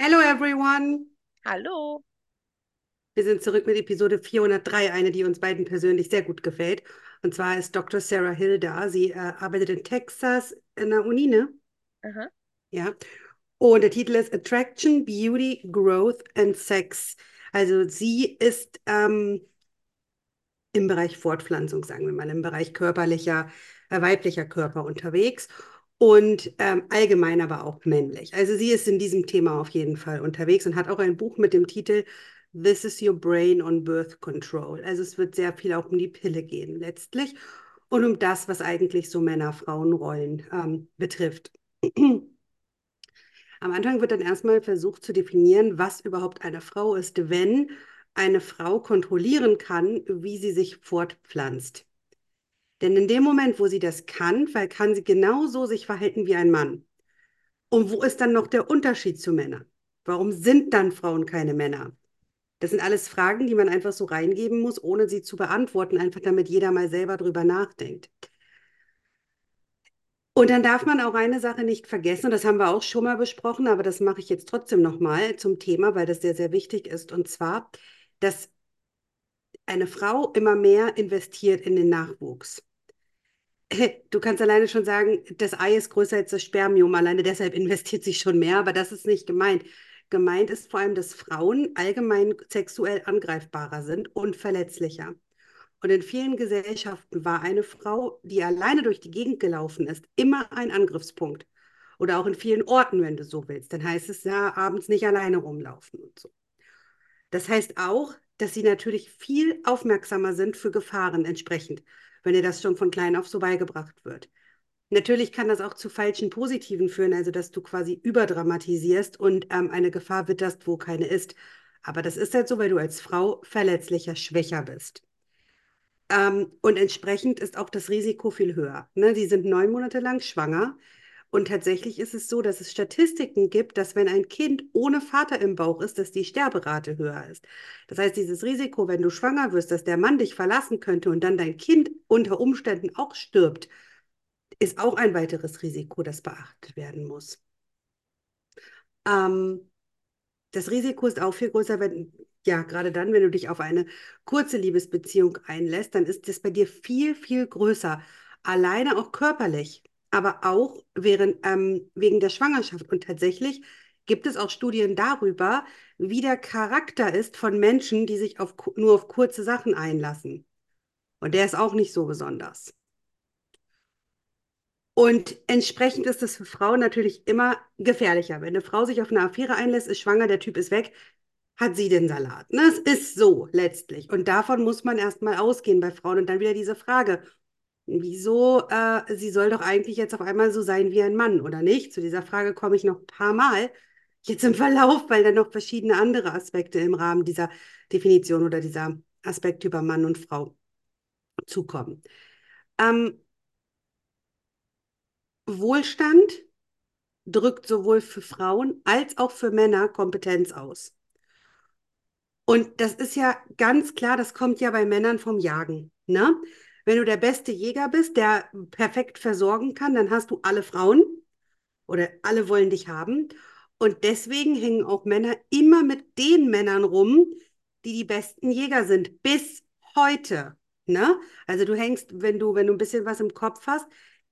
Hello everyone! Hallo. Wir sind zurück mit Episode 403, eine, die uns beiden persönlich sehr gut gefällt. Und zwar ist Dr. Sarah Hill da. Sie äh, arbeitet in Texas in der Uni, ne? Aha. Ja. Und der Titel ist Attraction, Beauty, Growth and Sex. Also sie ist ähm, im Bereich Fortpflanzung, sagen wir mal, im Bereich körperlicher, äh, weiblicher Körper unterwegs und ähm, allgemein aber auch männlich. Also sie ist in diesem Thema auf jeden Fall unterwegs und hat auch ein Buch mit dem Titel This is Your Brain on Birth Control. Also es wird sehr viel auch um die Pille gehen letztlich und um das, was eigentlich so Männer-Frauen-Rollen ähm, betrifft. Am Anfang wird dann erstmal versucht zu definieren, was überhaupt eine Frau ist, wenn eine Frau kontrollieren kann, wie sie sich fortpflanzt. Denn in dem Moment, wo sie das kann, weil kann sie genauso sich verhalten wie ein Mann. Und wo ist dann noch der Unterschied zu Männern? Warum sind dann Frauen keine Männer? Das sind alles Fragen, die man einfach so reingeben muss, ohne sie zu beantworten, einfach damit jeder mal selber drüber nachdenkt. Und dann darf man auch eine Sache nicht vergessen, und das haben wir auch schon mal besprochen, aber das mache ich jetzt trotzdem nochmal zum Thema, weil das sehr, sehr wichtig ist. Und zwar, dass eine Frau immer mehr investiert in den Nachwuchs. Du kannst alleine schon sagen, das Ei ist größer als das Spermium, alleine deshalb investiert sich schon mehr, aber das ist nicht gemeint. Gemeint ist vor allem, dass Frauen allgemein sexuell angreifbarer sind und verletzlicher. Und in vielen Gesellschaften war eine Frau, die alleine durch die Gegend gelaufen ist, immer ein Angriffspunkt. Oder auch in vielen Orten, wenn du so willst. Dann heißt es ja, abends nicht alleine rumlaufen und so. Das heißt auch, dass sie natürlich viel aufmerksamer sind für Gefahren entsprechend, wenn dir das schon von klein auf so beigebracht wird. Natürlich kann das auch zu falschen Positiven führen, also dass du quasi überdramatisierst und ähm, eine Gefahr witterst, wo keine ist. Aber das ist halt so, weil du als Frau verletzlicher, schwächer bist. Ähm, und entsprechend ist auch das Risiko viel höher. Ne? Sind neun Monate lang schwanger. Und tatsächlich ist es so, dass es Statistiken gibt, dass wenn ein Kind ohne Vater im Bauch ist, dass die Sterberate höher ist. Das heißt, dieses Risiko, wenn du schwanger wirst, dass der Mann dich verlassen könnte und dann dein Kind unter Umständen auch stirbt, ist auch ein weiteres Risiko, das beachtet werden muss. Ähm, das Risiko ist auch viel größer, wenn, ja, gerade dann, wenn du dich auf eine kurze Liebesbeziehung einlässt, dann ist das bei dir viel, viel größer. Alleine auch körperlich, aber auch während, ähm, wegen der Schwangerschaft. Und tatsächlich gibt es auch Studien darüber, wie der Charakter ist von Menschen, die sich auf, nur auf kurze Sachen einlassen. Und der ist auch nicht so besonders. Und entsprechend ist das für Frauen natürlich immer gefährlicher. Wenn eine Frau sich auf eine Affäre einlässt, ist schwanger, der Typ ist weg, hat sie den Salat. Ne? Es ist so letztlich. Und davon muss man erstmal ausgehen bei Frauen. Und dann wieder diese Frage, wieso, äh, sie soll doch eigentlich jetzt auf einmal so sein wie ein Mann, oder nicht? Zu dieser Frage komme ich noch ein paar Mal jetzt im Verlauf, weil dann noch verschiedene andere Aspekte im Rahmen dieser Definition oder dieser Aspekte über Mann und Frau zukommen. Ähm, Wohlstand drückt sowohl für Frauen als auch für Männer Kompetenz aus. Und das ist ja ganz klar, das kommt ja bei Männern vom Jagen. Ne? Wenn du der beste Jäger bist, der perfekt versorgen kann, dann hast du alle Frauen oder alle wollen dich haben. Und deswegen hängen auch Männer immer mit den Männern rum, die die besten Jäger sind, bis heute. Ne? Also du hängst, wenn du, wenn du ein bisschen was im Kopf hast,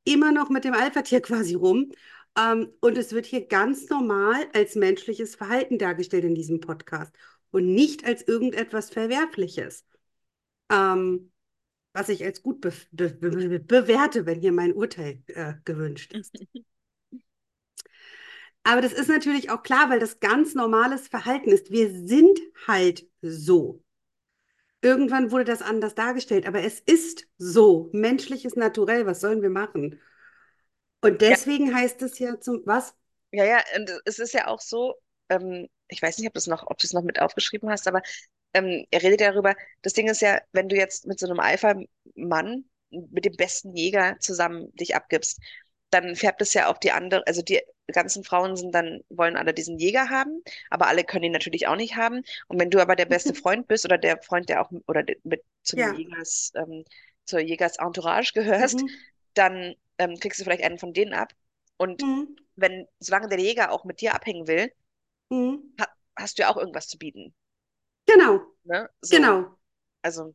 immer noch mit dem Alpha-Tier quasi rum. Ähm, und es wird hier ganz normal als menschliches Verhalten dargestellt in diesem Podcast und nicht als irgendetwas Verwerfliches. Ähm, was ich als gut be be be bewerte, wenn hier mein Urteil äh, gewünscht ist. Aber das ist natürlich auch klar, weil das ganz normales Verhalten ist. Wir sind halt so. Irgendwann wurde das anders dargestellt, aber es ist so. Menschliches Naturell, was sollen wir machen? Und deswegen ja. heißt es ja zum, was? Ja, ja, und es ist ja auch so, ähm, ich weiß nicht, ob, das noch, ob du es noch mit aufgeschrieben hast, aber ähm, er redet ja darüber, das Ding ist ja, wenn du jetzt mit so einem Alpha-Mann, mit dem besten Jäger zusammen dich abgibst, dann färbt es ja auf die andere, also die ganzen Frauen sind dann, wollen alle diesen Jäger haben, aber alle können ihn natürlich auch nicht haben. Und wenn du aber der beste Freund bist oder der Freund, der auch oder mit zum ja. Jägers, ähm, zur Jägers Entourage gehörst, mhm. dann ähm, kriegst du vielleicht einen von denen ab. Und mhm. wenn, solange der Jäger auch mit dir abhängen will, Mhm. ha hast du ja auch irgendwas zu bieten. Genau, Ne? So, genau. also,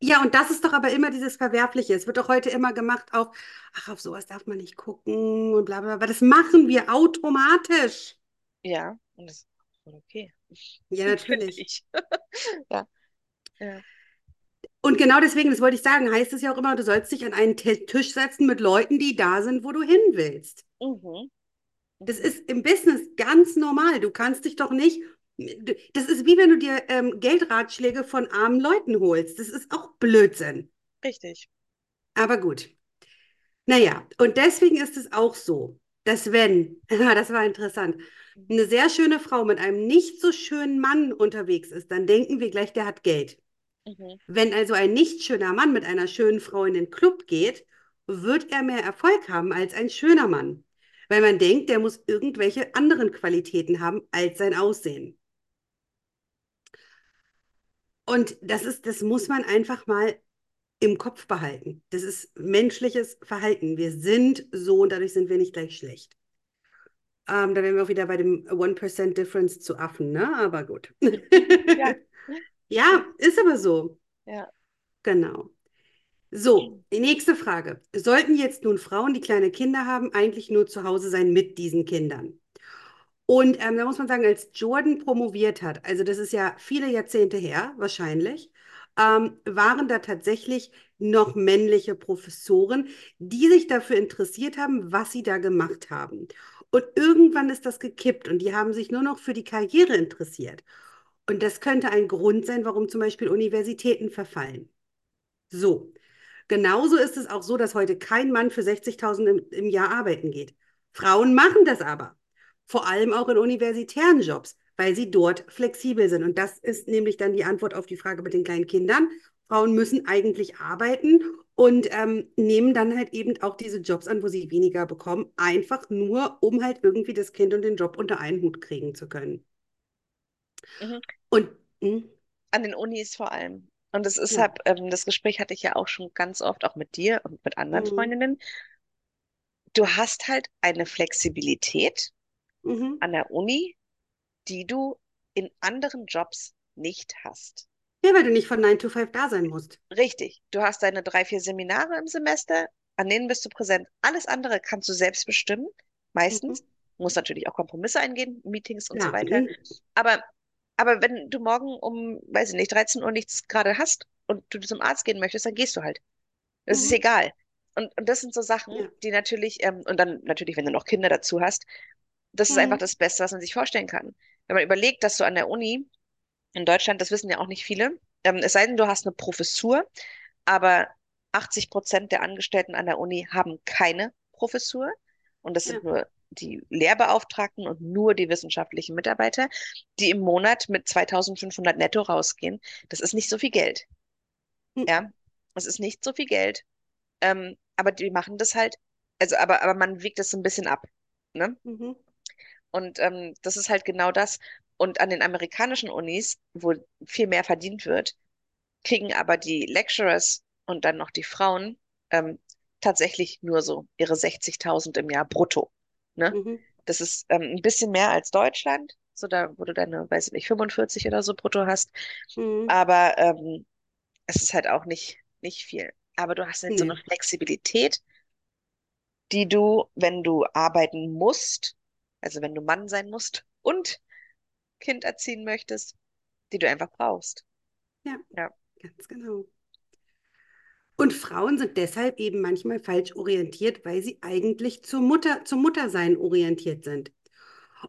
Ja, und das ist doch aber immer dieses Verwerfliche. Es wird doch heute immer gemacht auf, ach, auf sowas darf man nicht gucken und bla bla. Aber das machen wir automatisch. ja, und das ist okay, Ja, natürlich. ich. Ja, ja. Und genau deswegen, das wollte ich sagen, heißt es ja auch immer, du sollst dich an einen Tisch setzen mit Leuten, die da sind, wo du hin willst. Mhm. Das ist im Business ganz normal. Du kannst dich doch nicht. Das ist wie wenn du dir ähm, Geldratschläge von armen Leuten holst. Das ist auch Blödsinn. Richtig. Aber gut. Naja, und deswegen ist es auch so, dass wenn, das war interessant, eine sehr schöne Frau mit einem nicht so schönen Mann unterwegs ist, dann denken wir gleich, der hat Geld. Mhm. Wenn also ein nicht schöner Mann mit einer schönen Frau in den Club geht, wird er mehr Erfolg haben als ein schöner Mann. Weil man denkt, der muss irgendwelche anderen Qualitäten haben als sein Aussehen. Und das ist, das muss man einfach mal im Kopf behalten. Das ist menschliches Verhalten. Wir sind so und dadurch sind wir nicht gleich schlecht. Ähm, da wären wir auch wieder bei dem 1% Difference zu Affen, ne? Aber gut. Ja, Ja, ist aber so. ja. Genau. So, die nächste Frage. Sollten jetzt nun Frauen, die kleine Kinder haben, eigentlich nur zu Hause sein mit diesen Kindern? Und ähm, da muss man sagen, als Jordan promoviert hat, also das ist ja viele Jahrzehnte her, wahrscheinlich, ähm, waren da tatsächlich noch männliche Professoren, die sich dafür interessiert haben, was sie da gemacht haben. Und irgendwann ist das gekippt und die haben sich nur noch für die Karriere interessiert. Und das könnte ein Grund sein, warum zum Beispiel Universitäten verfallen. So. Genauso ist es auch so, dass heute kein Mann für 60.000 im, im Jahr arbeiten geht. Frauen machen das aber. Vor allem auch in universitären Jobs, weil sie dort flexibel sind. Und das ist nämlich dann die Antwort auf die Frage mit den kleinen Kindern. Frauen müssen eigentlich arbeiten und ähm, nehmen dann halt eben auch diese Jobs an, wo sie weniger bekommen, einfach nur, um halt irgendwie das Kind und den Job unter einen Hut kriegen zu können. Mhm. Und mh, An den Unis vor allem. Und das ist ja, halt, ähm, das Gespräch hatte ich ja auch schon ganz oft, auch mit dir und mit anderen mhm, Freundinnen. Du hast halt eine Flexibilität mhm. an der Uni, die du in anderen Jobs nicht hast. Ja, weil du nicht von 9 to 5 da sein musst. Richtig. Du hast deine drei, vier Seminare im Semester, an denen bist du präsent. Alles andere kannst du selbst bestimmen, Mhm. meistens. Muss natürlich auch Kompromisse eingehen, Meetings und so Ja, weiter. mhm. Aber, aber wenn du morgen um, weiß ich nicht, 13 Uhr nichts gerade hast und du zum Arzt gehen möchtest, dann gehst du halt. Das ist Mhm. egal. Und, und das sind so Sachen, Ja. die natürlich, ähm, und dann natürlich, wenn du noch Kinder dazu hast, das ist einfach Mhm. das Beste, was man sich vorstellen kann. Wenn man überlegt, dass du an der Uni in Deutschland, das wissen ja auch nicht viele, ähm, es sei denn, du hast eine Professur, aber 80 Prozent der Angestellten an der Uni haben keine Professur und das Ja. sind nur die Lehrbeauftragten und nur die wissenschaftlichen Mitarbeiter, die im Monat mit 2500 netto rausgehen. Das ist nicht so viel Geld, Mhm. ja. Es ist nicht so viel Geld, ähm, aber die machen das halt, also aber, aber man wiegt das so ein bisschen ab, ne? Mhm. Und ähm, das ist halt genau das. Und an den amerikanischen Unis, wo viel mehr verdient wird, kriegen aber die Lecturers und dann noch die Frauen ähm, tatsächlich nur so ihre 60.000 im Jahr brutto. Ne? Mhm. Das ist ähm, ein bisschen mehr als Deutschland, so da, wo du deine, weiß ich nicht, 45 oder so brutto hast. Mhm. Aber ähm, es ist halt auch nicht, nicht viel. Aber du hast halt so eine. Flexibilität, die du, wenn du arbeiten musst, also wenn du Mann sein musst und Kind erziehen möchtest, die du einfach brauchst. Ja, Ja. ganz genau. Und Frauen sind deshalb eben manchmal falsch orientiert, weil sie eigentlich zur Mutter, zum Muttersein orientiert sind.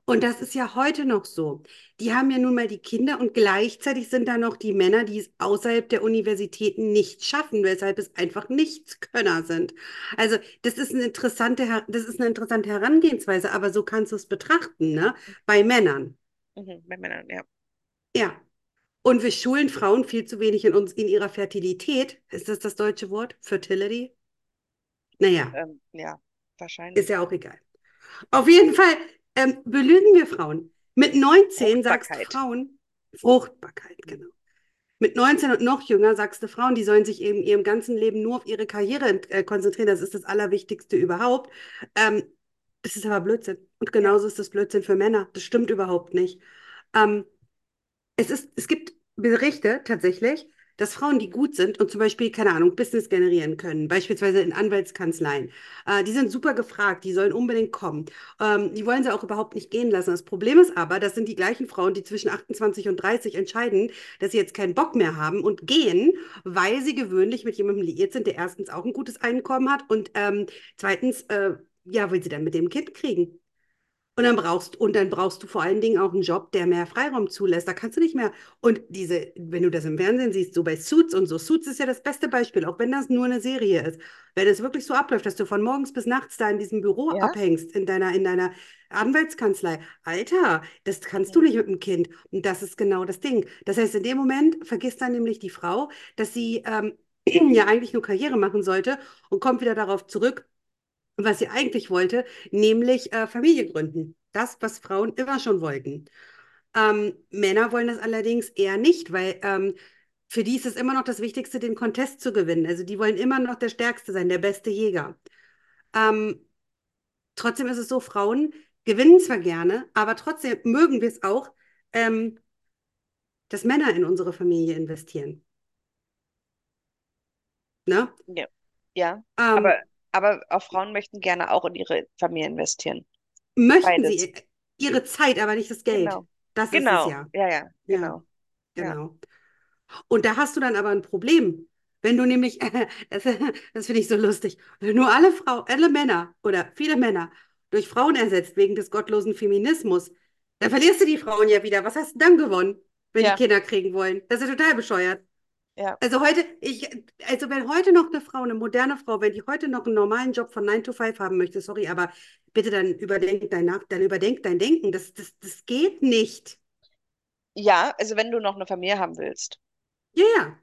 Und das ist ja heute noch so. Die haben ja nun mal die Kinder und gleichzeitig sind da noch die Männer, die es außerhalb der Universitäten nicht schaffen, weshalb es einfach Nichtskönner sind. Also das ist eine interessante, das ist eine interessante Herangehensweise, aber so kannst du es betrachten, ne? Bei Männern. Mhm, bei Männern, ja. Ja. Und wir schulen Frauen viel zu wenig in uns, in ihrer Fertilität. Ist das das deutsche Wort? Fertility? Naja, Ähm, ja, ist wahrscheinlich. ja auch egal. Auf jeden Fall ähm, belügen wir Frauen. Mit 19 sagst du. Frauen, Fruchtbarkeit, genau. Mit 19 und noch jünger sagst du Frauen, die sollen sich eben ihrem ganzen Leben nur auf ihre Karriere äh, konzentrieren. Das ist das Allerwichtigste überhaupt. Ähm, Das ist aber Blödsinn. Und genauso ist das Blödsinn für Männer. Das stimmt überhaupt nicht. Ähm, es ist, es gibt Berichte tatsächlich, dass Frauen, die gut sind und zum Beispiel, keine Ahnung, Business generieren können, beispielsweise in Anwaltskanzleien, äh, die sind super gefragt, die sollen unbedingt kommen. Ähm, die wollen sie auch überhaupt nicht gehen lassen. Das Problem ist aber, das sind die gleichen Frauen, die zwischen 28 und 30 entscheiden, dass sie jetzt keinen Bock mehr haben und gehen, weil sie gewöhnlich mit jemandem liiert sind, der erstens auch ein gutes Einkommen hat und ähm, zweitens, äh, ja, will sie dann mit dem Kind kriegen. Und dann brauchst, und dann brauchst du vor allen Dingen auch einen Job, der mehr Freiraum zulässt. Da kannst du nicht mehr. Und diese, wenn du das im Fernsehen siehst, so bei Suits und so, Suits ist ja das beste Beispiel, auch wenn das nur eine Serie ist. Wenn es wirklich so abläuft, dass du von morgens bis nachts da in diesem Büro ja. abhängst, in deiner, in deiner Anwaltskanzlei, Alter, das kannst du Mhm. nicht mit dem Kind. Und das ist genau das Ding. Das heißt, in dem Moment vergisst dann nämlich die Frau, dass sie ähm, ja eigentlich nur Karriere machen sollte und kommt wieder darauf zurück was sie eigentlich wollte, nämlich äh, Familie gründen. Das, was Frauen immer schon wollten. Ähm, Männer wollen das allerdings eher nicht, weil ähm, für die ist es immer noch das Wichtigste, den Contest zu gewinnen. Also die wollen immer noch der Stärkste sein, der beste Jäger. Ähm, trotzdem ist es so, Frauen gewinnen zwar gerne, aber trotzdem mögen wir es auch, ähm, dass Männer in unsere Familie investieren. Ne? Ja, ja. Ähm, Aber, aber auch Frauen möchten gerne auch in ihre Familie investieren. möchten Beides. sie ihre Zeit, aber nicht das Geld. Genau. Das ist es Genau. ja. Ja, ja, Ja, genau. Ja. genau. Und da hast du dann aber ein Problem. Wenn du nämlich, das, das finde ich so lustig, wenn nur alle Frauen, alle Männer oder viele Männer durch Frauen ersetzt wegen des gottlosen Feminismus, dann verlierst du die Frauen ja wieder. Was hast du dann gewonnen, wenn die Ja, Kinder kriegen wollen? Das ist ja total bescheuert. Ja. Also heute, ich, also wenn heute noch eine Frau, eine moderne Frau, wenn die heute noch einen normalen Job von 9 to 5 haben möchte, sorry, aber bitte dann überdenk dein Nach, dann überdenk dein Denken. Das, das, das geht nicht. Ja, also wenn du noch eine Familie haben willst. Ja, ja.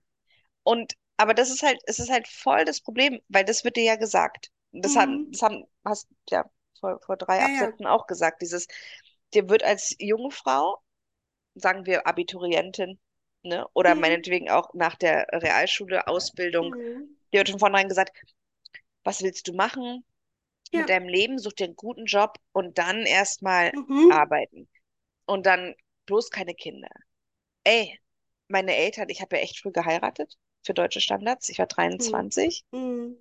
Und, aber das ist halt, es ist halt voll das Problem, weil das wird dir ja gesagt. Das haben, Mhm. das haben, hast ja vor, vor drei Ja, ja. Absätzen auch gesagt. Dieses, dir wird als junge Frau, sagen wir Abiturientin, ne, oder Mhm. meinetwegen auch nach der Realschule, Ausbildung, Mhm. dir wird von vornherein gesagt, was willst du machen mit Ja. deinem Leben? Such dir einen guten Job und dann erstmal Mhm. arbeiten. Und dann bloß keine Kinder. Ey, meine Eltern, ich habe ja echt früh geheiratet für deutsche Standards. Ich war Mhm. 23. Mhm.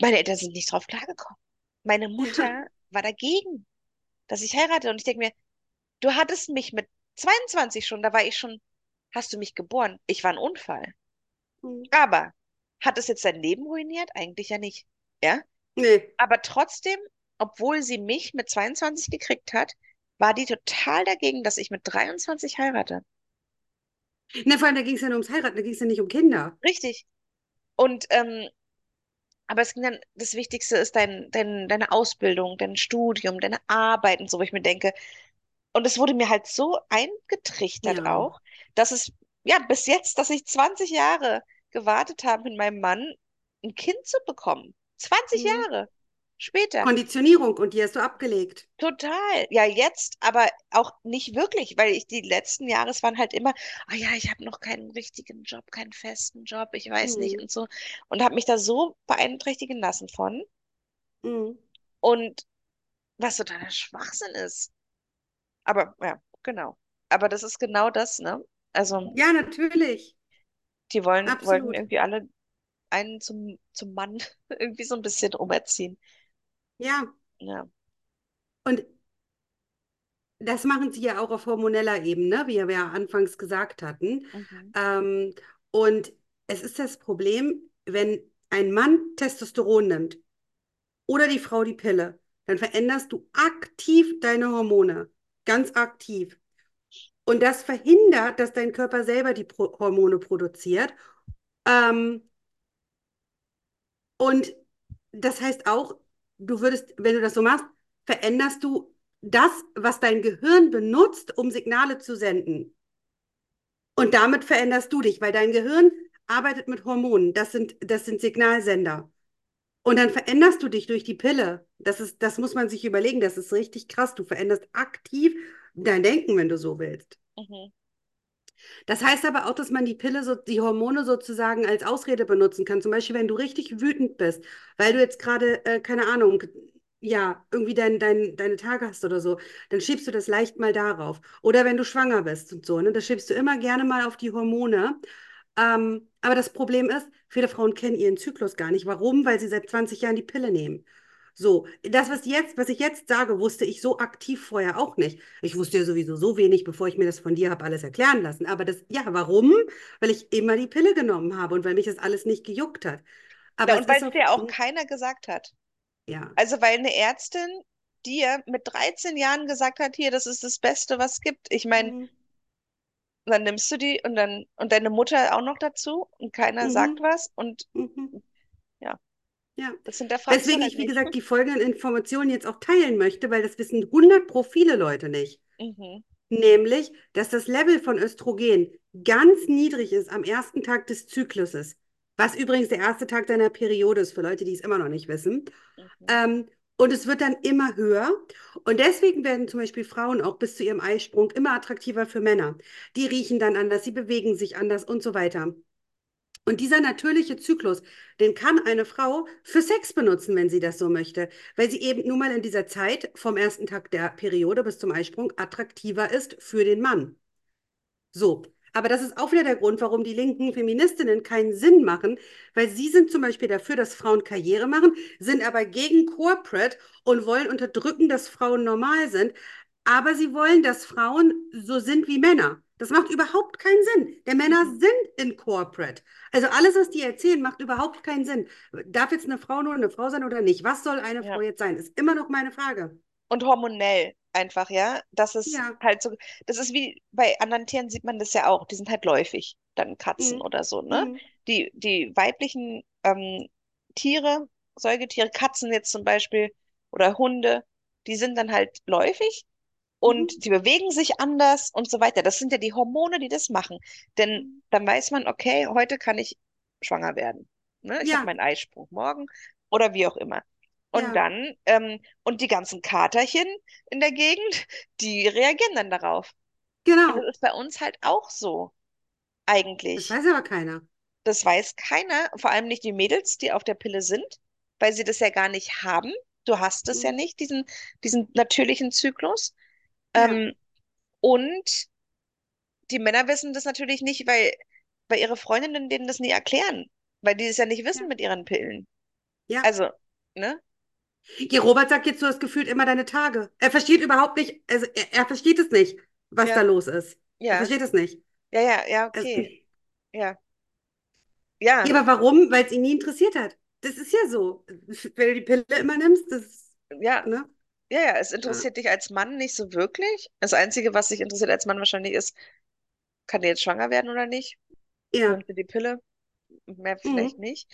Meine Eltern sind nicht drauf klargekommen. Meine. Mutter war dagegen, dass ich heirate. Und ich denke mir, du hattest mich mit 22 schon, da war ich schon, hast du mich geboren? Ich war ein Unfall. Mhm. Aber hat es jetzt dein Leben ruiniert? Eigentlich ja nicht. Ja? Nee. Aber trotzdem, obwohl sie mich mit 22 gekriegt hat, war die total dagegen, dass ich mit 23 heirate. Na, vor allem, da ging es ja nur ums Heiraten, da ging es ja nicht um Kinder. Richtig. Und ähm, Aber es ging dann, das Wichtigste ist dein, dein, deine Ausbildung, dein Studium, deine Arbeit und so, wo ich mir denke. Und es wurde mir halt so eingetrichtert Ja. auch, dass es, ja, bis jetzt, dass ich 20 Jahre gewartet habe, mit meinem Mann ein Kind zu bekommen. 20 Mhm. Jahre später. Konditionierung und die hast du abgelegt. Total. Ja, jetzt, aber auch nicht wirklich, weil ich die letzten Jahre, es waren halt immer, ah ja, ich habe noch keinen richtigen Job, keinen festen Job, ich weiß nicht Mhm. und so. Und habe mich da so beeinträchtigen lassen von. Mhm. Und was totaler Schwachsinn ist. Aber ja, genau. Aber das ist genau das, ne? Also, Ja, natürlich. die wollen, wollten Absolut. irgendwie alle einen zum, zum Mann irgendwie so ein bisschen umerziehen. Ja. Ja. Und das machen sie ja auch auf hormoneller Ebene, wie wir ja anfangs gesagt hatten. Mhm. Ähm, und es ist das Problem, wenn ein Mann Testosteron nimmt oder die Frau die Pille, dann veränderst du aktiv deine Hormone. Ganz aktiv. Und das verhindert, dass dein Körper selber die Pro Hormone produziert. Ähm, und das heißt auch, du würdest, wenn du das so machst, veränderst du das, was dein Gehirn benutzt, um Signale zu senden. Und damit veränderst du dich, weil dein Gehirn arbeitet mit Hormonen. Das sind, das sind Signalsender. Und dann veränderst du dich durch die Pille. Das ist, das muss man sich überlegen. Das ist richtig krass. Du veränderst aktiv dein Denken, wenn du so willst. Mhm. Das heißt aber auch, dass man die Pille, so, die Hormone sozusagen als Ausrede benutzen kann. Zum Beispiel, wenn du richtig wütend bist, weil du jetzt gerade, äh, keine Ahnung, ja, irgendwie dein, dein, deine Tage hast oder so, dann schiebst du das leicht mal darauf. Oder wenn du schwanger bist und so, ne, das schiebst du immer gerne mal auf die Hormone. Ähm, aber das Problem ist, viele Frauen kennen ihren Zyklus gar nicht. Warum? Weil sie seit 20 Jahren die Pille nehmen. So, das, was jetzt, was ich jetzt sage, wusste ich so aktiv vorher auch nicht. Ich wusste ja sowieso so wenig, bevor ich mir das von dir habe alles erklären lassen. Aber das, ja, warum? Weil ich immer die Pille genommen habe und weil mich das alles nicht gejuckt hat. Aber Ja, und weil es auch, dir auch keiner gesagt hat. ja. Also weil eine Ärztin dir mit 13 Jahren gesagt hat, hier, das ist das Beste, was es gibt. Ich meine, Mhm. Dann nimmst du die und dann und deine Mutter auch noch dazu und keiner sagt Mhm. was und Mhm. ja, Ja. das hinterfragst du Weswegen halt ich, wie nicht. gesagt, die folgenden Informationen jetzt auch teilen möchte, weil das wissen 100 pro viele Leute nicht. Mhm. Nämlich, dass das Level von Östrogen ganz niedrig ist am ersten Tag des Zykluses. Was übrigens der erste Tag deiner Periode ist, für Leute, die es immer noch nicht wissen. Mhm. Ähm, und es wird dann immer höher. Und deswegen werden zum Beispiel Frauen auch bis zu ihrem Eisprung immer attraktiver für Männer. Die riechen dann anders, sie bewegen sich anders und so weiter. Und dieser natürliche Zyklus, den kann eine Frau für Sex benutzen, wenn sie das so möchte, weil sie eben nun mal in dieser Zeit vom ersten Tag der Periode bis zum Eisprung attraktiver ist für den Mann. So, aber das ist auch wieder der Grund, warum die linken Feministinnen keinen Sinn machen, weil sie sind zum Beispiel dafür, dass Frauen Karriere machen, sind aber gegen Corporate und wollen unterdrücken, dass Frauen normal sind, aber sie wollen, dass Frauen so sind wie Männer. Das macht überhaupt keinen Sinn. Der Männer Mhm. sind in Corporate. Also alles, was die erzählen, macht überhaupt keinen Sinn. Darf jetzt eine Frau nur eine Frau sein oder nicht? Was soll eine Ja. Frau jetzt sein? Ist immer noch meine Frage. Und hormonell einfach, ja. Das ist Ja. halt so, das ist wie bei anderen Tieren sieht man das ja auch, die sind halt läufig, dann Katzen Mhm. oder so, ne? Mhm. Die, die weiblichen ähm, Tiere, Säugetiere, Katzen jetzt zum Beispiel oder Hunde, die sind dann halt läufig und Mhm. die bewegen sich anders und so weiter. Das sind ja die Hormone, die das machen. Denn Mhm. dann weiß man, okay, heute kann ich schwanger werden. Ne? Ich habe Ja, meinen Eisprung morgen oder wie auch immer. Und ja, dann, ähm, und die ganzen Katerchen in der Gegend, die reagieren dann darauf. Und das genau. ist bei uns halt auch so, Das eigentlich. weiß aber keiner. Das weiß keiner, vor allem nicht die Mädels, die auf der Pille sind, weil sie das ja gar nicht haben. Du hast es ja Mhm. nicht, diesen, diesen natürlichen Zyklus. Ja, Ähm, und die Männer wissen das natürlich nicht, weil, weil ihre Freundinnen denen das nie erklären, weil die es ja nicht wissen ja, mit ihren Pillen. ja. Also, ne? Ja, Robert sagt jetzt, du hast gefühlt immer deine Tage. Er versteht überhaupt nicht, also er, er versteht es nicht, was da Ja, los ist. Er ja, versteht es nicht. ja, ja, ja, okay. Ja, ja, ja, aber warum? Weil es ihn nie interessiert hat. Das ist ja so. Wenn du die Pille immer nimmst, das, ja, ne? ja, ja. Es Ja, interessiert dich als Mann nicht so wirklich. Das Einzige, was dich interessiert als Mann wahrscheinlich ist, kann der jetzt schwanger werden oder nicht? ja. Die Pille? Mehr vielleicht Mhm. nicht.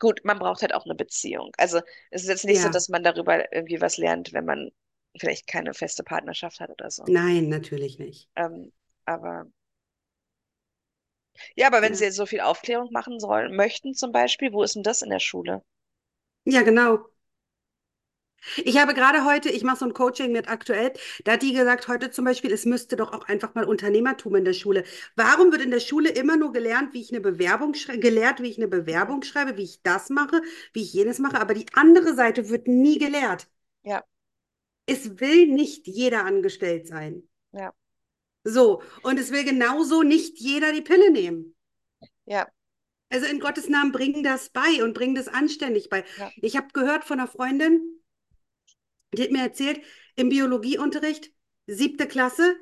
Gut, man braucht halt auch eine Beziehung. Also es ist jetzt nicht so, Ja, dass man darüber irgendwie was lernt, wenn man vielleicht keine feste Partnerschaft hat oder so. nein, natürlich nicht. Ähm, aber ja, aber wenn sie Ja, jetzt so viel Aufklärung machen sollen, möchten zum Beispiel, wo ist denn das in der Schule? ja, genau. Ich habe gerade heute, ich mache so ein Coaching mit aktuell, da hat die gesagt, heute zum Beispiel, es müsste doch auch einfach mal Unternehmertum in der Schule. Warum wird in der Schule immer nur gelernt, wie ich eine Bewerbung schreibe, gelehrt, wie ich eine. Bewerbung schreibe, wie ich das mache, wie ich jenes mache, aber die andere Seite wird nie gelehrt. Ja, Es will nicht jeder angestellt sein. ja, So, und es will genauso nicht jeder die Pille nehmen. ja, Also in Gottes Namen bring das bei und bring das anständig bei. ja, Ich habe gehört von einer Freundin, die hat mir erzählt, im Biologieunterricht, siebte Klasse,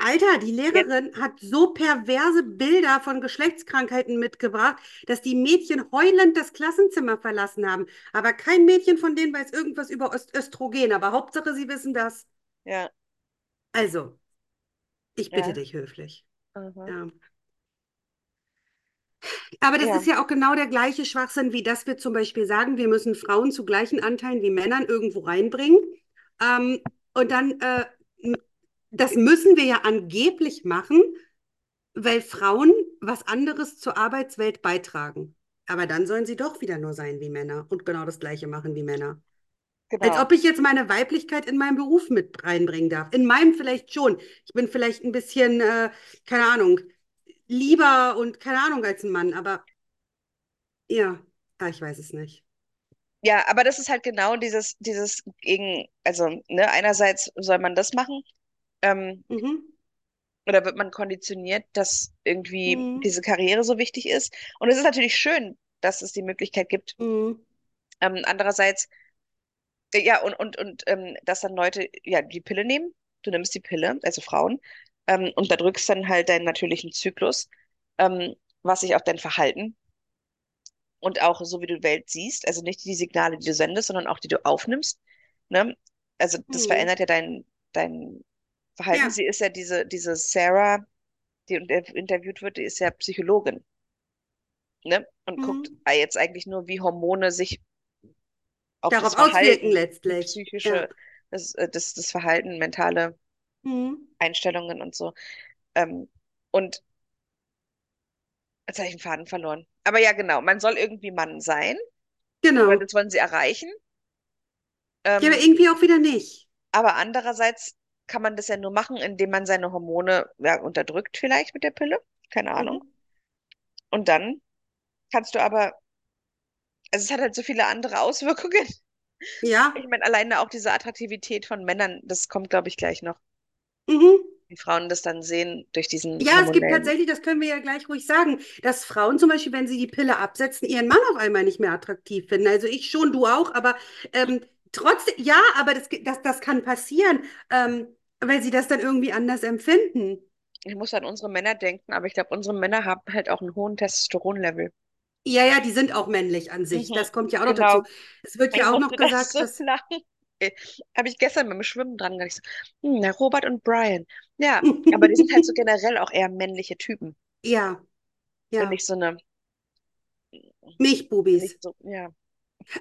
Alter, die Lehrerin hat so perverse Bilder von Geschlechtskrankheiten mitgebracht, dass die Mädchen heulend das Klassenzimmer verlassen haben. Aber kein Mädchen von denen weiß irgendwas über Öst Östrogen. Aber Hauptsache, sie wissen das. ja, Also, ich bitte ja, dich höflich. Ja. Aber das ist Ja, ja auch genau der gleiche Schwachsinn, wie dass wir zum Beispiel sagen, wir müssen Frauen zu gleichen Anteilen wie Männern irgendwo reinbringen. Ähm, und dann, äh, das müssen wir ja angeblich machen, weil Frauen was anderes zur Arbeitswelt beitragen. Aber dann sollen sie doch wieder nur sein wie Männer und genau das Gleiche machen wie Männer. Als genau. ob ich jetzt meine Weiblichkeit in meinen Beruf mit reinbringen darf. In meinem vielleicht schon. Ich bin vielleicht ein bisschen, äh, keine Ahnung, lieber und keine Ahnung als ein Mann, aber ja, ah, ich weiß es nicht. ja, aber das ist halt genau dieses, dieses gegen, also, ne, einerseits soll man das machen, ähm, Mhm. oder wird man konditioniert, dass irgendwie Mhm. diese Karriere so wichtig ist. Und es ist natürlich schön, dass es die Möglichkeit gibt. Mhm. Ähm, andererseits, äh, ja, und, und, und ähm, dass dann Leute ja die Pille nehmen. Du nimmst die Pille, also Frauen, ähm, unterdrückst dann halt deinen natürlichen Zyklus, ähm, was sich auf dein Verhalten und auch so wie du die Welt siehst, also nicht die Signale, die du sendest, sondern auch die du aufnimmst. Ne? Also das Mhm. verändert ja dein, dein Verhalten. Ja. Sie ist ja diese, diese Sarah, die inter- interviewt wird, die ist ja Psychologin, ne? Und guckt Mhm. jetzt eigentlich nur, wie Hormone sich auf das Darauf auswirken Verhalten, die letztlich. Ja. psychische, das, äh, das, das Verhalten, mentale Mhm. Einstellungen und so. Ähm, und jetzt habe ich den Faden verloren. Aber ja, genau, man soll irgendwie Mann sein, Genau. das wollen sie erreichen. Ja, aber Ähm, irgendwie auch wieder nicht. aber andererseits kann man das ja nur machen, indem man seine Hormone ja, unterdrückt, vielleicht mit der Pille. Keine Ahnung. Mhm. Und dann kannst du aber, also es hat halt so viele andere Auswirkungen. Ja. Ich meine, alleine auch diese Attraktivität von Männern, das kommt, glaube ich, gleich noch. Mhm. Wie Frauen das dann sehen durch diesen Ja, es gibt tatsächlich, das können wir ja gleich ruhig sagen, dass Frauen zum Beispiel, wenn sie die Pille absetzen, ihren Mann auf einmal nicht mehr attraktiv finden. Also ich schon, du auch, aber ähm, trotzdem, ja, aber das, das, das kann passieren, ähm, weil sie das dann irgendwie anders empfinden. Ich muss an unsere Männer denken, aber ich glaube, unsere Männer haben halt auch einen hohen Testosteronlevel. Ja, ja, die sind auch männlich an sich. Mhm, Das kommt ja auch noch dazu. genau. Es wird Ich ja auch noch gesagt, so dass, lachen. Äh, Habe ich gestern beim Schwimmen dran gedacht. Ich so, hm, na, Robert und Brian. Ja, aber die sind halt so generell auch eher männliche Typen. ja, Und ja, nicht so eine, Milchbubis. so, ja.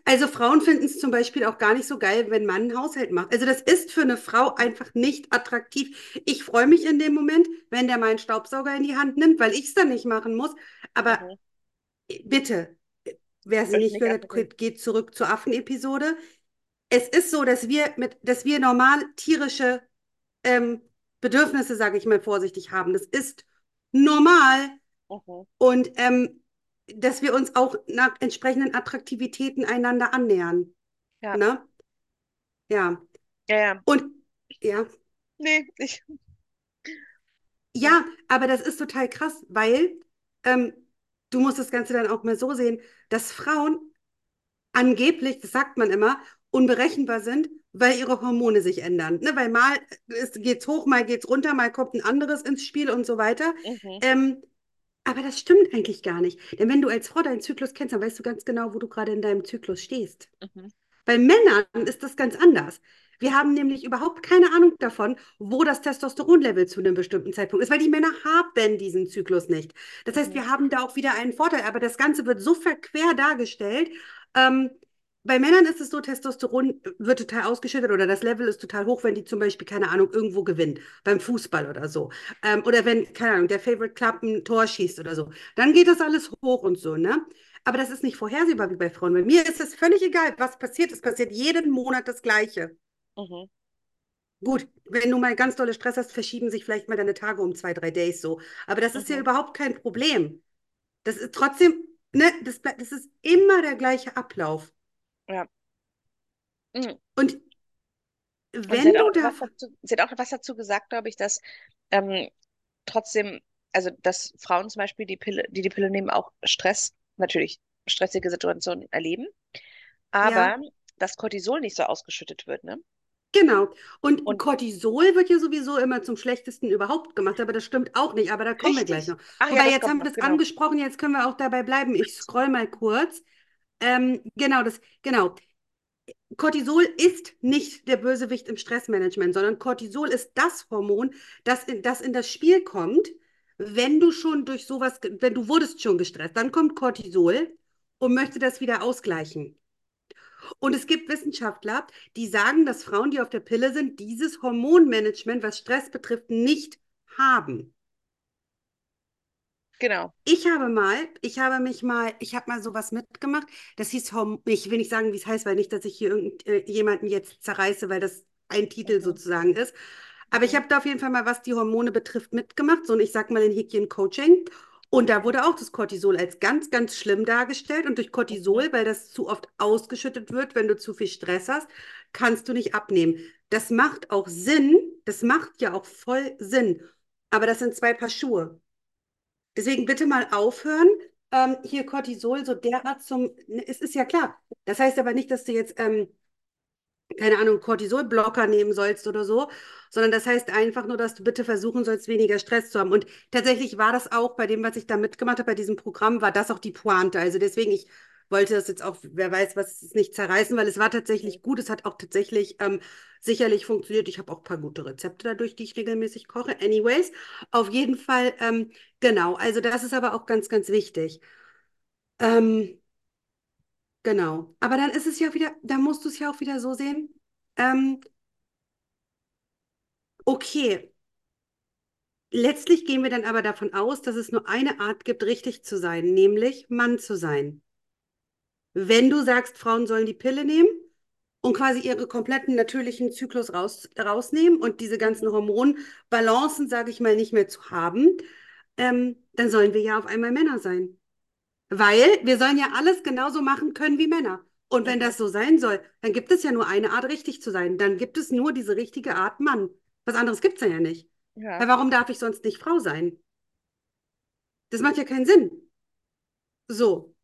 Also Frauen finden es zum Beispiel auch gar nicht so geil, wenn Mann einen Haushalt macht. Also das ist für eine Frau einfach nicht attraktiv. Ich freue mich in dem Moment, wenn der meinen Staubsauger in die Hand nimmt, weil ich es dann nicht machen muss. Aber Mhm. bitte, wer sie nicht gehört geht zurück zur Affenepisode. Es ist so, dass wir mit, dass wir normal tierische ähm, Bedürfnisse, sage ich mal vorsichtig, haben. Das ist normal Mhm. und ähm, dass wir uns auch nach entsprechenden Attraktivitäten einander annähern. Ja, Ne? Ja. ja, ja. Und ja, Nee, ich, ja. ja, aber das ist total krass, weil ähm, du musst das Ganze dann auch mal so sehen, dass Frauen angeblich, das sagt man immer, unberechenbar sind, weil ihre Hormone sich ändern. Ne? Weil mal es geht's hoch, mal geht's runter, mal kommt ein anderes ins Spiel und so weiter. Mhm. Ähm, aber das stimmt eigentlich gar nicht. Denn wenn du als Frau deinen Zyklus kennst, dann weißt du ganz genau, wo du gerade in deinem Zyklus stehst. Mhm. Bei Männern ist das ganz anders. Wir haben nämlich überhaupt keine Ahnung davon, wo das Testosteronlevel zu einem bestimmten Zeitpunkt ist, weil die Männer haben diesen Zyklus nicht. Das heißt, Mhm. wir haben da auch wieder einen Vorteil, aber das Ganze wird so verquer dargestellt. Ähm, bei Männern ist es so, Testosteron wird total ausgeschüttet oder das Level ist total hoch, wenn die zum Beispiel, keine Ahnung, irgendwo gewinnen, beim Fußball oder so. Ähm, oder wenn, keine Ahnung, der Favorite Club ein Tor schießt oder so. Dann geht das alles hoch und so, ne? Aber das ist nicht vorhersehbar wie bei Frauen. Bei mir ist es völlig egal, was passiert. Es passiert jeden Monat das Gleiche. Mhm. Gut, wenn du mal ganz dolle Stress hast, verschieben sich vielleicht mal deine Tage um zwei, drei Days so. Aber das ist ja Mhm. überhaupt kein Problem. Das ist trotzdem, ne, das, das ist immer der gleiche Ablauf. Ja. Mhm. Und Und sie wenn hat auch dazu, sie hat auch was dazu gesagt, glaube ich, dass ähm, trotzdem, also dass Frauen zum Beispiel die Pille, die die Pille nehmen, auch Stress, natürlich stressige Situationen erleben, aber ja, dass Cortisol nicht so ausgeschüttet wird, ne? genau. Und Und Cortisol wird ja sowieso immer zum Schlechtesten überhaupt gemacht, aber das stimmt auch nicht. Aber da kommen wir gleich richtig. noch. Ach ja, Wobei, das jetzt haben wir das genau. angesprochen, jetzt können wir auch dabei bleiben. Ich scroll mal kurz. Ähm, genau, das, genau. Cortisol ist nicht der Bösewicht im Stressmanagement, sondern Cortisol ist das Hormon, das in, das in das Spiel kommt, wenn du schon durch sowas, wenn du wurdest schon gestresst, dann kommt Cortisol und möchte das wieder ausgleichen. Und es gibt Wissenschaftler, die sagen, dass Frauen, die auf der Pille sind, dieses Hormonmanagement, was Stress betrifft, nicht haben. Genau. Ich habe mal, ich habe mich mal, ich habe mal sowas mitgemacht. Das hieß, Horm ich will nicht sagen, wie es heißt, weil nicht, dass ich hier irgendjemanden jetzt zerreiße, weil das ein Titel sozusagen ist. Aber ich habe da auf jeden Fall mal, was die Hormone betrifft, mitgemacht. So, und ich sag mal in Häkchen Coaching. Und da wurde auch das Cortisol als ganz, ganz schlimm dargestellt. Und durch. Cortisol, weil das zu oft ausgeschüttet wird, wenn du zu viel Stress hast, kannst du nicht abnehmen. Das macht auch Sinn. Das macht ja auch voll Sinn. Aber das sind zwei Paar Schuhe. Deswegen bitte mal aufhören. Ähm, hier Cortisol so derart zum. ne, Es ist ja klar. Das heißt aber nicht, dass du jetzt ähm, keine Ahnung, Cortisolblocker nehmen sollst oder so, sondern das heißt einfach nur, dass du bitte versuchen sollst, weniger Stress zu haben. Und tatsächlich war das auch bei dem, was ich da mitgemacht habe, bei diesem Programm, war das auch die Pointe. Also deswegen, ich wollte das jetzt auch, wer weiß, was es nicht zerreißen, weil es war tatsächlich gut. Es hat auch tatsächlich ähm, sicherlich funktioniert. Ich habe auch ein paar gute Rezepte dadurch, die ich regelmäßig koche. Anyways, auf jeden Fall, ähm, genau. Also das ist aber auch ganz, ganz wichtig. Ähm, genau. Aber dann ist es ja wieder, da musst du es ja auch wieder so sehen. Ähm, okay, Letztlich gehen wir dann aber davon aus, dass es nur eine Art gibt, richtig zu sein, nämlich Mann zu sein. Wenn du sagst, Frauen sollen die Pille nehmen und quasi ihre kompletten natürlichen Zyklus raus, rausnehmen und diese ganzen. Hormonbalancen, sage ich mal, nicht mehr zu haben, ähm, dann sollen wir ja auf einmal Männer sein. Weil wir sollen ja alles genauso machen können wie Männer. Und wenn das so sein soll, dann gibt es ja nur eine Art, richtig zu sein. Dann gibt es nur diese richtige Art Mann. Was anderes gibt es ja nicht. Ja. Weil warum darf ich sonst nicht Frau sein? Das macht ja keinen Sinn. So,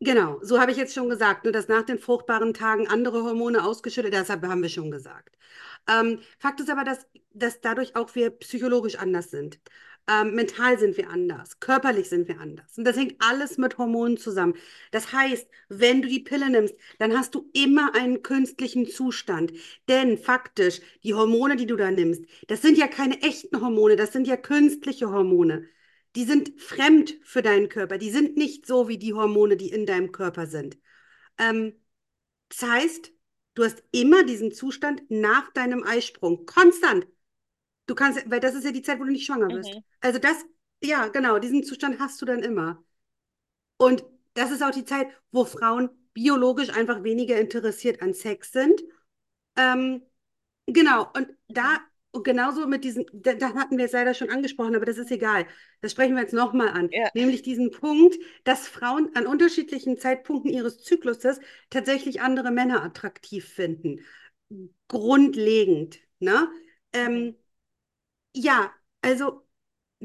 genau. So habe ich jetzt schon gesagt, nur dass nach den fruchtbaren Tagen andere Hormone ausgeschüttet, deshalb haben wir schon gesagt. Ähm, Fakt ist aber, dass, dass dadurch auch wir psychologisch anders sind. Ähm, mental sind wir anders, körperlich sind wir anders. Und das hängt alles mit Hormonen zusammen. Das heißt, wenn du die Pille nimmst, dann hast du immer einen künstlichen Zustand. Denn faktisch, die Hormone, die du da nimmst, das sind ja keine echten Hormone, das sind ja künstliche Hormone. Die sind fremd für deinen Körper. Die sind nicht so wie die Hormone, die in deinem Körper sind. Ähm, das heißt, du hast immer diesen Zustand nach deinem Eisprung. Konstant. Du kannst, weil das ist ja die Zeit, wo du nicht schwanger wirst. Mhm. Also das, ja, genau, diesen Zustand hast du dann immer. Und das ist auch die Zeit, wo Frauen biologisch einfach weniger interessiert an Sex sind. Ähm, Genau, und da, Mhm. Und genauso mit diesen, da, hatten wir es leider schon angesprochen, aber das ist egal. Das sprechen wir jetzt nochmal an. Ja. Nämlich diesen Punkt, dass Frauen an unterschiedlichen Zeitpunkten ihres Zykluses tatsächlich andere Männer attraktiv finden. Grundlegend, ne? Ähm, ja, also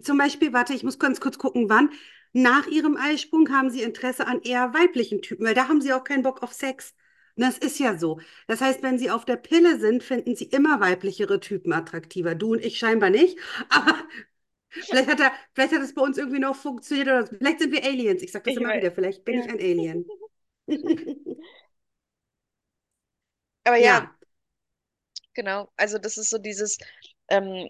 zum Beispiel, warte, ich muss ganz kurz gucken, wann. Nach ihrem Eisprung haben sie Interesse an eher weiblichen Typen, weil da haben sie auch keinen Bock auf Sex. Das ist ja so. Das heißt, wenn sie auf der Pille sind, finden sie immer weiblichere Typen attraktiver. Du und ich scheinbar nicht. Aber vielleicht hat er, vielleicht hat es bei uns irgendwie noch funktioniert oder vielleicht sind wir Aliens. Ich sage das Ich immer weiß. wieder. Vielleicht bin Ja. ich ein Alien. Aber ja, Ja. genau. Also das ist so dieses, ähm,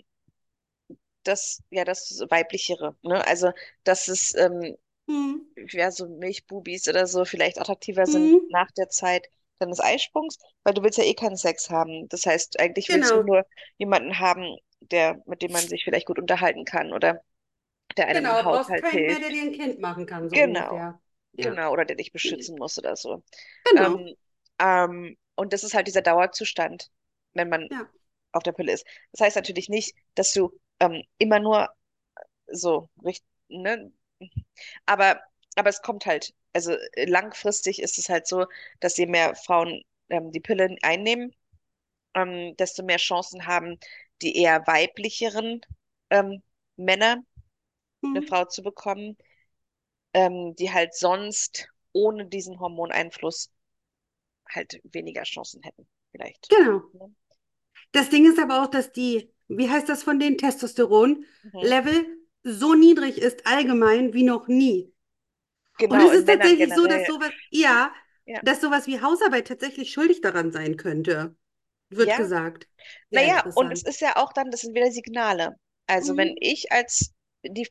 das, ja, das Weiblichere, ne? Also, dass es, ähm, Hm. ja, so Milchbubis oder so vielleicht attraktiver sind Hm. nach der Zeit deines Eisprungs, weil du willst ja eh keinen Sex haben. Das heißt, eigentlich willst du Genau. nur jemanden haben, der, mit dem man sich vielleicht gut unterhalten kann oder der einem im Genau. Brauchst Haushalt keinen mehr, der hilft. dir ein Kind machen kann, so Genau. Ja. genau, oder der dich beschützen muss oder so. Genau. Ähm, ähm, und das ist halt dieser Dauerzustand, wenn man Ja. auf der Pille ist. Das heißt natürlich nicht, dass du ähm, immer nur so richtig, ne? Aber, aber es kommt halt, also äh, langfristig ist es halt so, dass je mehr Frauen ähm, die Pille einnehmen, ähm, desto mehr Chancen haben, die eher weiblicheren ähm, Männer eine Hm. Frau zu bekommen, ähm, die halt sonst ohne diesen Hormoneinfluss halt weniger Chancen hätten, vielleicht. Genau. Ne? Das Ding ist aber auch, dass die, wie heißt das von den Mhm. Testosteron-Level so niedrig ist allgemein wie noch nie. Und Genau, es in ist tatsächlich so, dass generell. sowas, ja, Ja. dass sowas wie Hausarbeit tatsächlich schuldig daran sein könnte, wird Ja, gesagt. Sehr Naja, und es ist ja auch dann, das sind wieder Signale. Also wenn Mhm. ich als die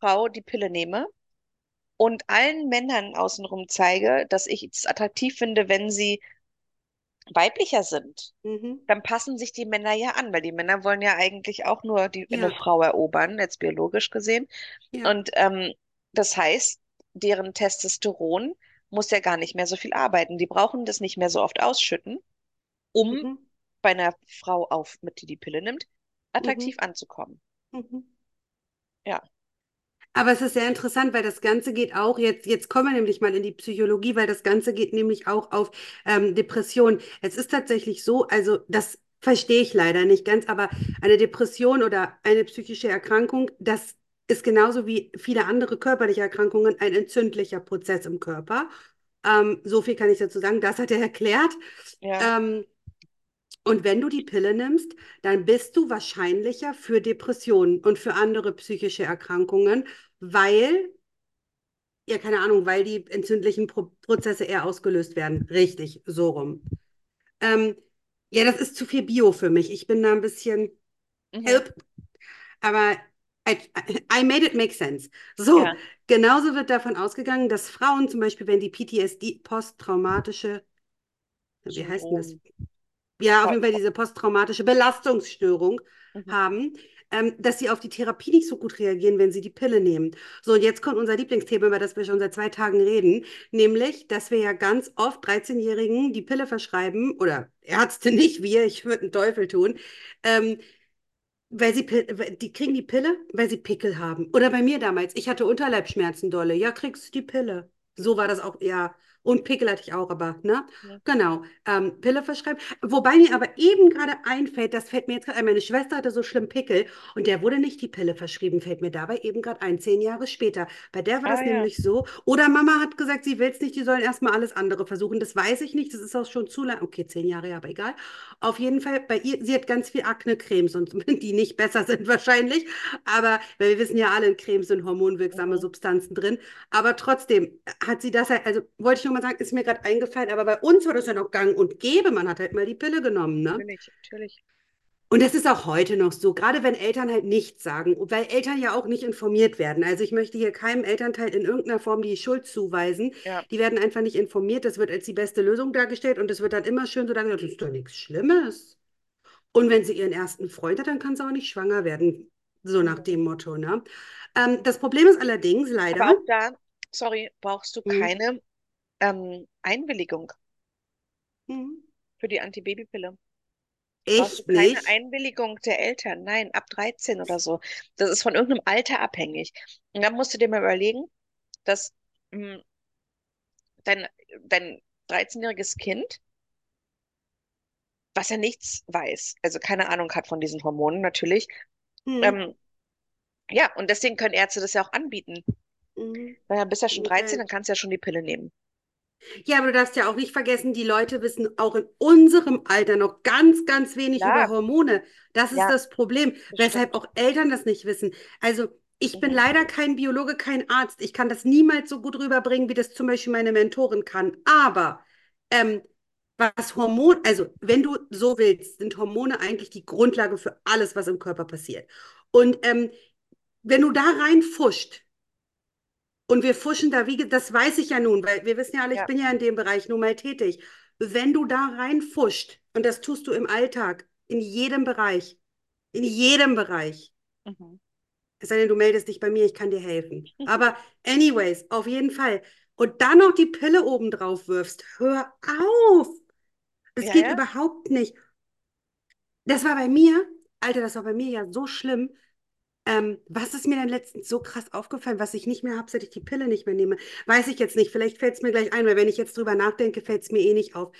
Frau die Pille nehme und allen Männern außenrum zeige, dass ich es attraktiv finde, wenn sie weiblicher sind, Mhm. dann passen sich die Männer ja an, weil die Männer wollen ja eigentlich auch nur die, eine Ja, Frau erobern, jetzt biologisch gesehen. ja. Und ähm, das heißt, deren Testosteron muss ja gar nicht mehr so viel arbeiten. Die brauchen das nicht mehr so oft ausschütten, um Mhm. bei einer Frau auf, mit die die Pille nimmt, attraktiv Mhm. anzukommen. Mhm. Ja, Aber es ist sehr interessant, weil das Ganze geht auch, jetzt, jetzt kommen wir nämlich mal in die Psychologie, weil das Ganze geht nämlich auch auf ähm, Depressionen. Es ist tatsächlich so, also das verstehe ich leider nicht ganz, aber eine Depression oder eine psychische Erkrankung, das ist genauso wie viele andere körperliche Erkrankungen ein entzündlicher Prozess im Körper. Ähm, so viel kann ich dazu sagen, das hat er erklärt. ja, Ähm, und wenn du die Pille nimmst, dann bist du wahrscheinlicher für Depressionen und für andere psychische Erkrankungen, weil, ja, keine Ahnung, weil die entzündlichen Pro Prozesse eher ausgelöst werden. Richtig, so rum. Ähm, ja, das ist zu viel Bio für mich. Ich bin da ein bisschen mhm. help, aber I, I made it make sense. So, Ja, genauso wird davon ausgegangen, dass Frauen zum Beispiel, wenn die PTSD, posttraumatische, wie heißt denn das? Ja, auf jeden Fall diese posttraumatische Belastungsstörung Mhm. haben, ähm, dass sie auf die Therapie nicht so gut reagieren, wenn sie die Pille nehmen. So, und jetzt kommt unser Lieblingsthema, über das wir schon seit zwei Tagen reden, nämlich, dass wir ja ganz oft 13-Jährigen die Pille verschreiben, oder Ärzte nicht, wir, ich würde einen Teufel tun, ähm, weil sie, die kriegen die Pille, weil sie Pickel haben. Oder bei mir damals, ich hatte Unterleibsschmerzen dolle. Ja, kriegst du die Pille. So war das auch, ja. Und Pickel hatte ich auch, aber, ne? Ja, Genau. Ähm, Pille verschreiben. Wobei mir aber eben gerade einfällt, das fällt mir jetzt gerade ein, meine Schwester hatte so schlimm Pickel und der wurde nicht die Pille verschrieben, fällt mir dabei eben gerade ein, zehn Jahre später. Bei der war Ah das ja, nämlich so. Oder Mama hat gesagt, sie will es nicht, die sollen erstmal alles andere versuchen. Das weiß ich nicht, das ist auch schon zu lang. Okay, zehn Jahre, ja, aber egal. Auf jeden Fall, bei ihr, sie hat ganz viel Akne-Cremes und die nicht besser sind wahrscheinlich. Aber weil wir wissen ja alle, in Cremes sind hormonwirksame mhm. Substanzen drin. Aber trotzdem hat sie das halt, also wollte ich nur mal sagen, ist mir gerade eingefallen, aber bei uns war das ja noch gang und gäbe. Man hat halt mal die Pille genommen, ne? Natürlich, natürlich. Und das ist auch heute noch so, gerade wenn Eltern halt nichts sagen, weil Eltern ja auch nicht informiert werden. Also ich möchte hier keinem Elternteil in irgendeiner Form die Schuld zuweisen. Ja, Die werden einfach nicht informiert. Das wird als die beste Lösung dargestellt und es wird dann immer schön so dargestellt, das ist doch nichts Schlimmes. Und wenn sie ihren ersten Freund hat, dann kann sie auch nicht schwanger werden. So nach mhm. dem Motto, ne? Ähm, das Problem ist allerdings Aber leider, auch da, sorry, brauchst du hm, keine ähm, Einwilligung hm, für die Antibabypille. Echt keine nicht. Einwilligung der Eltern? Nein, ab 13 oder so. Das ist von irgendeinem Alter abhängig. Und dann musst du dir mal überlegen, dass mh, dein, dein 13-jähriges Kind, was ja nichts weiß, also keine Ahnung hat von diesen Hormonen natürlich, Hm, ähm, ja, und deswegen können Ärzte das ja auch anbieten. hm, Weil dann bist du ja schon 13, okay. dann kannst du ja schon die Pille nehmen. Ja, aber du darfst ja auch nicht vergessen, die Leute wissen auch in unserem Alter noch ganz, ganz wenig über Klar, Hormone. Das ist ja, das Problem, weshalb auch Eltern das nicht wissen. Also ich bin Mhm. leider kein Biologe, kein Arzt. Ich kann das niemals so gut rüberbringen, wie das zum Beispiel meine Mentorin kann. Aber ähm, was Hormon, also wenn du so willst, sind Hormone eigentlich die Grundlage für alles, was im Körper passiert. Und ähm, wenn du da reinfuscht, und wir fuschen da, wie, das weiß ich ja nun, weil wir wissen ja alle, ich Ja. bin ja in dem Bereich nun mal tätig. Wenn du da reinfuscht, und das tust du im Alltag, in jedem Bereich, in jedem Bereich, Mhm. es sei denn, du meldest dich bei mir, ich kann dir helfen. Aber anyways, auf jeden Fall. Und dann noch die Pille oben drauf wirfst, hör auf! Das Ja, geht ja. überhaupt nicht. Das war bei mir, Alter, das war bei mir ja so schlimm. Ähm, was ist mir denn letztens so krass aufgefallen, was ich nicht mehr habe, seit ich die Pille nicht mehr nehme? Weiß ich jetzt nicht. Vielleicht fällt es mir gleich ein, weil wenn ich jetzt drüber nachdenke, fällt es mir eh nicht auf.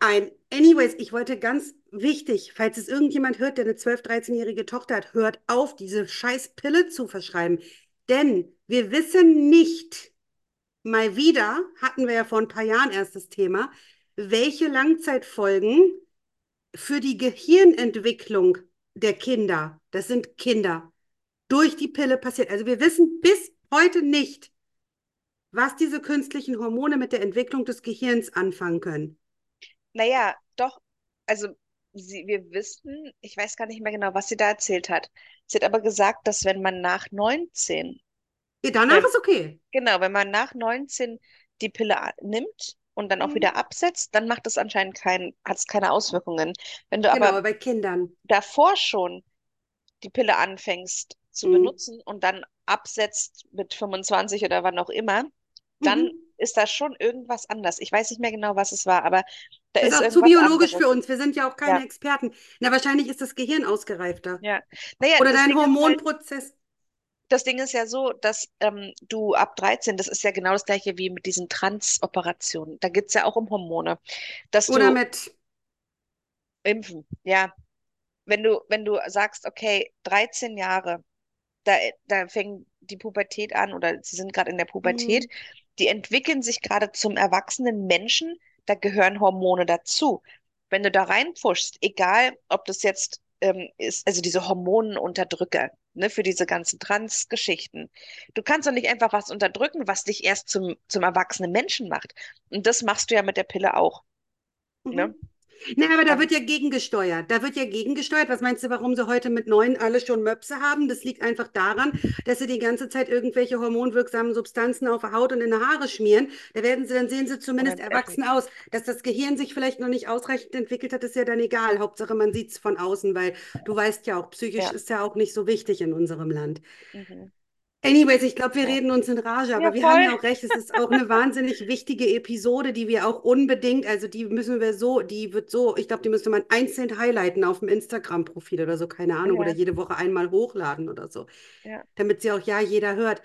Ein. Anyways, ich wollte ganz wichtig, falls es irgendjemand hört, der eine 12-, 13-jährige Tochter hat, hört auf, diese scheiß Pille zu verschreiben. Denn wir wissen nicht, mal wieder, hatten wir ja vor ein paar Jahren erst das Thema, welche Langzeitfolgen für die Gehirnentwicklung der Kinder, das sind Kinder, durch die Pille passiert. Also wir wissen bis heute nicht, was diese künstlichen Hormone mit der Entwicklung des Gehirns anfangen können. Naja, doch, also sie, wir wissen, ich weiß gar nicht mehr genau, was sie da erzählt hat. Sie hat aber gesagt, dass wenn man nach 19, Ja, danach ähm, ist okay. genau, wenn man nach 19 die Pille nimmt und dann auch Mhm. wieder absetzt, dann macht es anscheinend kein, hat es keine Auswirkungen. Wenn du aber Genau, bei Kindern. davor schon die Pille anfängst zu Mhm. benutzen und dann absetzt mit 25 oder wann auch immer, dann Mhm. ist da schon irgendwas anders. Ich weiß nicht mehr genau, was es war, aber da Das ist ist auch zu biologisch für anderes. uns. Wir sind ja auch Ja, keine Experten. Na, wahrscheinlich ist das Gehirn ausgereifter. ja. Naja, Oder dein halt, Hormonprozess. Das Ding ist ja so, dass ähm, du ab 13, das ist ja genau das gleiche wie mit diesen Trans-Operationen. Da geht es ja auch um Hormone. Dass Oder du mit, impfen, ja. Wenn du, wenn du sagst, okay, 13 Jahre, da, da fängt die Pubertät an oder sie sind gerade in der Pubertät, mhm, die entwickeln sich gerade zum erwachsenen Menschen, da gehören Hormone dazu. Wenn du da reinpfuschst, egal ob das jetzt ähm, ist, also diese Hormonenunterdrücker, ne, für diese ganzen Trans-Geschichten. Du kannst doch nicht einfach was unterdrücken, was dich erst zum, zum erwachsenen Menschen macht. Und das machst du ja mit der Pille auch, ne? Na, aber da wird ja gegengesteuert. Da wird ja gegengesteuert. Was meinst du, warum sie heute mit neun alle schon Möpse haben? Das liegt einfach daran, dass sie die ganze Zeit irgendwelche hormonwirksamen Substanzen auf der Haut und in die Haare schmieren. Da werden sie, dann sehen sie zumindest Moment, erwachsen aus. Dass das Gehirn sich vielleicht noch nicht ausreichend entwickelt hat, ist ja dann egal. Hauptsache, man sieht es von außen, weil du weißt ja auch, psychisch ja. ist ja auch nicht so wichtig in unserem Land. Mhm. Anyways, ich glaube, wir Ja. reden uns in Rage, Ja, aber wir haben ja auch recht, es ist auch eine wahnsinnig wichtige Episode, die wir auch unbedingt, also die müssen wir so, die wird so, ich glaube, die müsste man einzeln highlighten auf dem Instagram-Profil oder so, keine Ahnung, oder Ja, jede Woche einmal hochladen oder so, ja. damit sie auch ja jeder hört.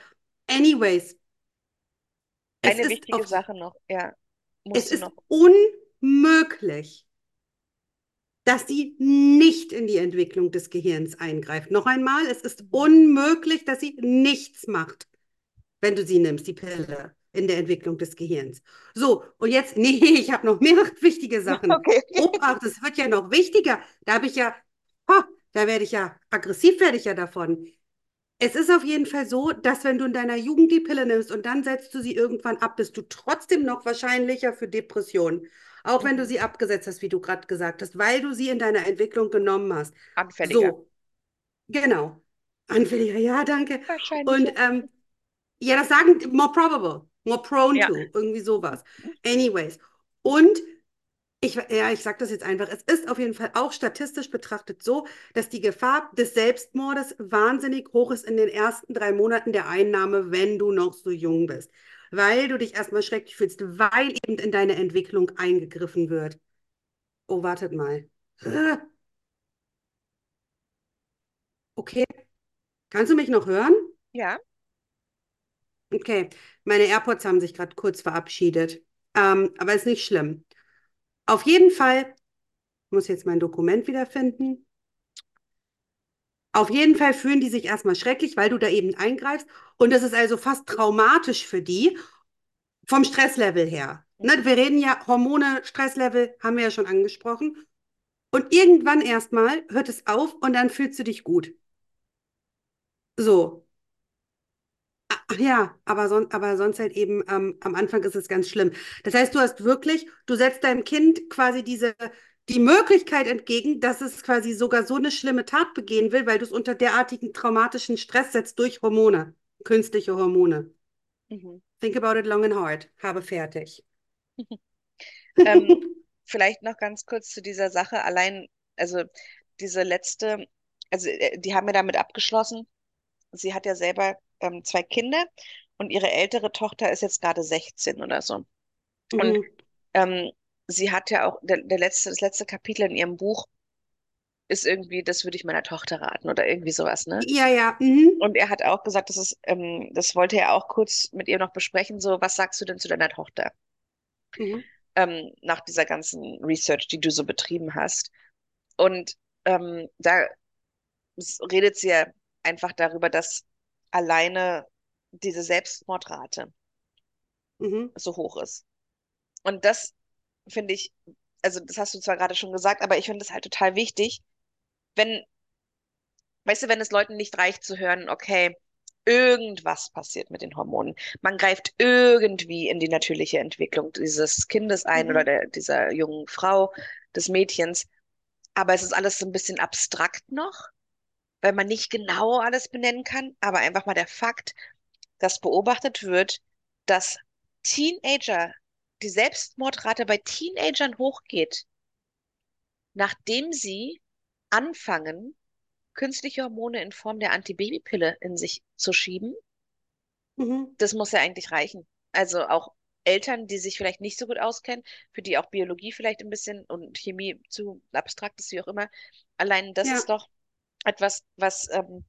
Anyways, es Eine ist wichtige auf, Sache noch, ja, es ist noch. unmöglich, dass sie nicht in die Entwicklung des Gehirns eingreift. Noch einmal, es ist unmöglich, dass sie nichts macht. wenn du sie nimmst, die Pille in der Entwicklung des Gehirns. So, und jetzt, nee, ich habe noch mehrere wichtige Sachen. Okay. Obacht, es wird ja noch wichtiger. Da habe ich ja, ha, da werde ich ja, aggressiv werde ich ja davon. Es ist auf jeden Fall so, dass wenn du in deiner Jugend die Pille nimmst und dann setzt du sie irgendwann ab, bist du trotzdem noch wahrscheinlicher für Depressionen. Auch wenn du sie abgesetzt hast, wie du gerade gesagt hast, weil du sie in deiner Entwicklung genommen hast. Anfälliger. So, genau. Anfälliger, ja, danke. Und Wahrscheinlicher. ähm, ja, das sagen, more probable, more prone Ja. to, irgendwie sowas. Anyways. Und ich, ja, ich sage das jetzt einfach, es ist auf jeden Fall auch statistisch betrachtet so, dass die Gefahr des Selbstmordes wahnsinnig hoch ist in den ersten drei Monaten der Einnahme, wenn du noch so jung bist. Weil du dich erstmal schrecklich fühlst, weil eben in deine Entwicklung eingegriffen wird. Oh, wartet mal. Okay, kannst du mich noch hören? Ja. Okay, meine AirPods haben sich gerade kurz verabschiedet. Ähm, aber ist nicht schlimm. Auf jeden Fall, ich muss jetzt mein Dokument wiederfinden. Auf jeden Fall fühlen die sich erstmal schrecklich, weil du da eben eingreifst. Und das ist also fast traumatisch für die vom Stresslevel her. Ne, wir reden ja Hormone, Stresslevel, haben wir ja schon angesprochen. Und irgendwann erstmal hört es auf und dann fühlst du dich gut. So. Ach ja, aber, son aber sonst halt eben ähm, am Anfang ist es ganz schlimm. Das heißt, du hast wirklich, du setzt deinem Kind quasi diese, die Möglichkeit entgegen, dass es quasi sogar so eine schlimme Tat begehen will, weil du es unter derartigen traumatischen Stress setzt durch Hormone, künstliche Hormone. Mhm. Think about it long and hard. Habe fertig. Ähm, vielleicht noch ganz kurz zu dieser Sache. Allein, also diese letzte, also äh, die haben ja damit abgeschlossen. Sie hat ja selber ähm, zwei Kinder und ihre ältere Tochter ist jetzt gerade 16 oder so. Und Mhm. ähm, sie hat ja auch, der, der letzte, das letzte Kapitel in ihrem Buch ist irgendwie, das würde ich meiner Tochter raten oder irgendwie sowas, ne? Ja, ja. Mhm. Und er hat auch gesagt, das ist, ähm, das wollte er auch kurz mit ihr noch besprechen, so, was sagst du denn zu deiner Tochter? Mhm. ähm, nach dieser ganzen Research, die du so betrieben hast. Und ähm, da redet sie ja einfach darüber, dass alleine diese Selbstmordrate Mhm. so hoch ist. Und das finde ich, also das hast du zwar gerade schon gesagt, aber ich finde es halt total wichtig, wenn, weißt du, wenn es Leuten nicht reicht zu hören, okay, irgendwas passiert mit den Hormonen. Man greift irgendwie in die natürliche Entwicklung dieses Kindes ein oder Mhm. der, dieser jungen Frau, des Mädchens. Aber es ist alles so ein bisschen abstrakt noch, weil man nicht genau alles benennen kann. Aber einfach mal der Fakt, dass beobachtet wird, dass Teenager, die Selbstmordrate bei Teenagern hochgeht, nachdem sie anfangen, künstliche Hormone in Form der Antibabypille in sich zu schieben. Mhm. Das muss ja eigentlich reichen. Also auch Eltern, die sich vielleicht nicht so gut auskennen, für die auch Biologie vielleicht ein bisschen und Chemie zu abstrakt ist, wie auch immer. Allein das Ja. ist doch etwas, was ähm,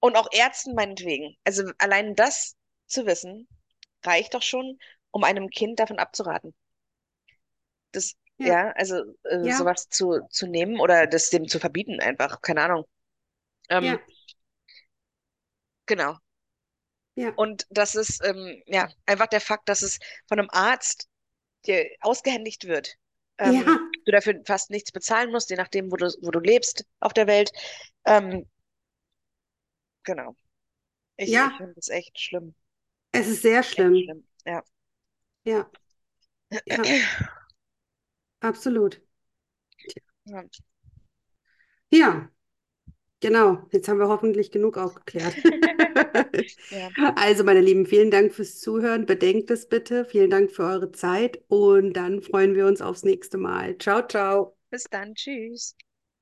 Und auch Ärzten meinetwegen. Also allein das zu wissen, reicht doch schon, um einem Kind davon abzuraten. Das, Ja, ja, also äh, ja, sowas zu, zu nehmen oder das dem zu verbieten einfach, keine Ahnung. Ähm, ja, genau. ja, Und das ist ähm, ja einfach der Fakt, dass es von einem Arzt dir ausgehändigt wird. ja, Ähm, du dafür fast nichts bezahlen musst, je nachdem, wo du, wo du lebst auf der Welt. Ähm, genau. Ich, ich ja. finde das echt schlimm. Es ist sehr schlimm. schlimm. Ja. Ja, ja, absolut. Ja. Ja, genau. Jetzt haben wir hoffentlich genug aufgeklärt. Ja. Also, meine Lieben, vielen Dank fürs Zuhören. Bedenkt es bitte. Vielen Dank für eure Zeit und dann freuen wir uns aufs nächste Mal. Ciao, ciao. Bis dann. Tschüss.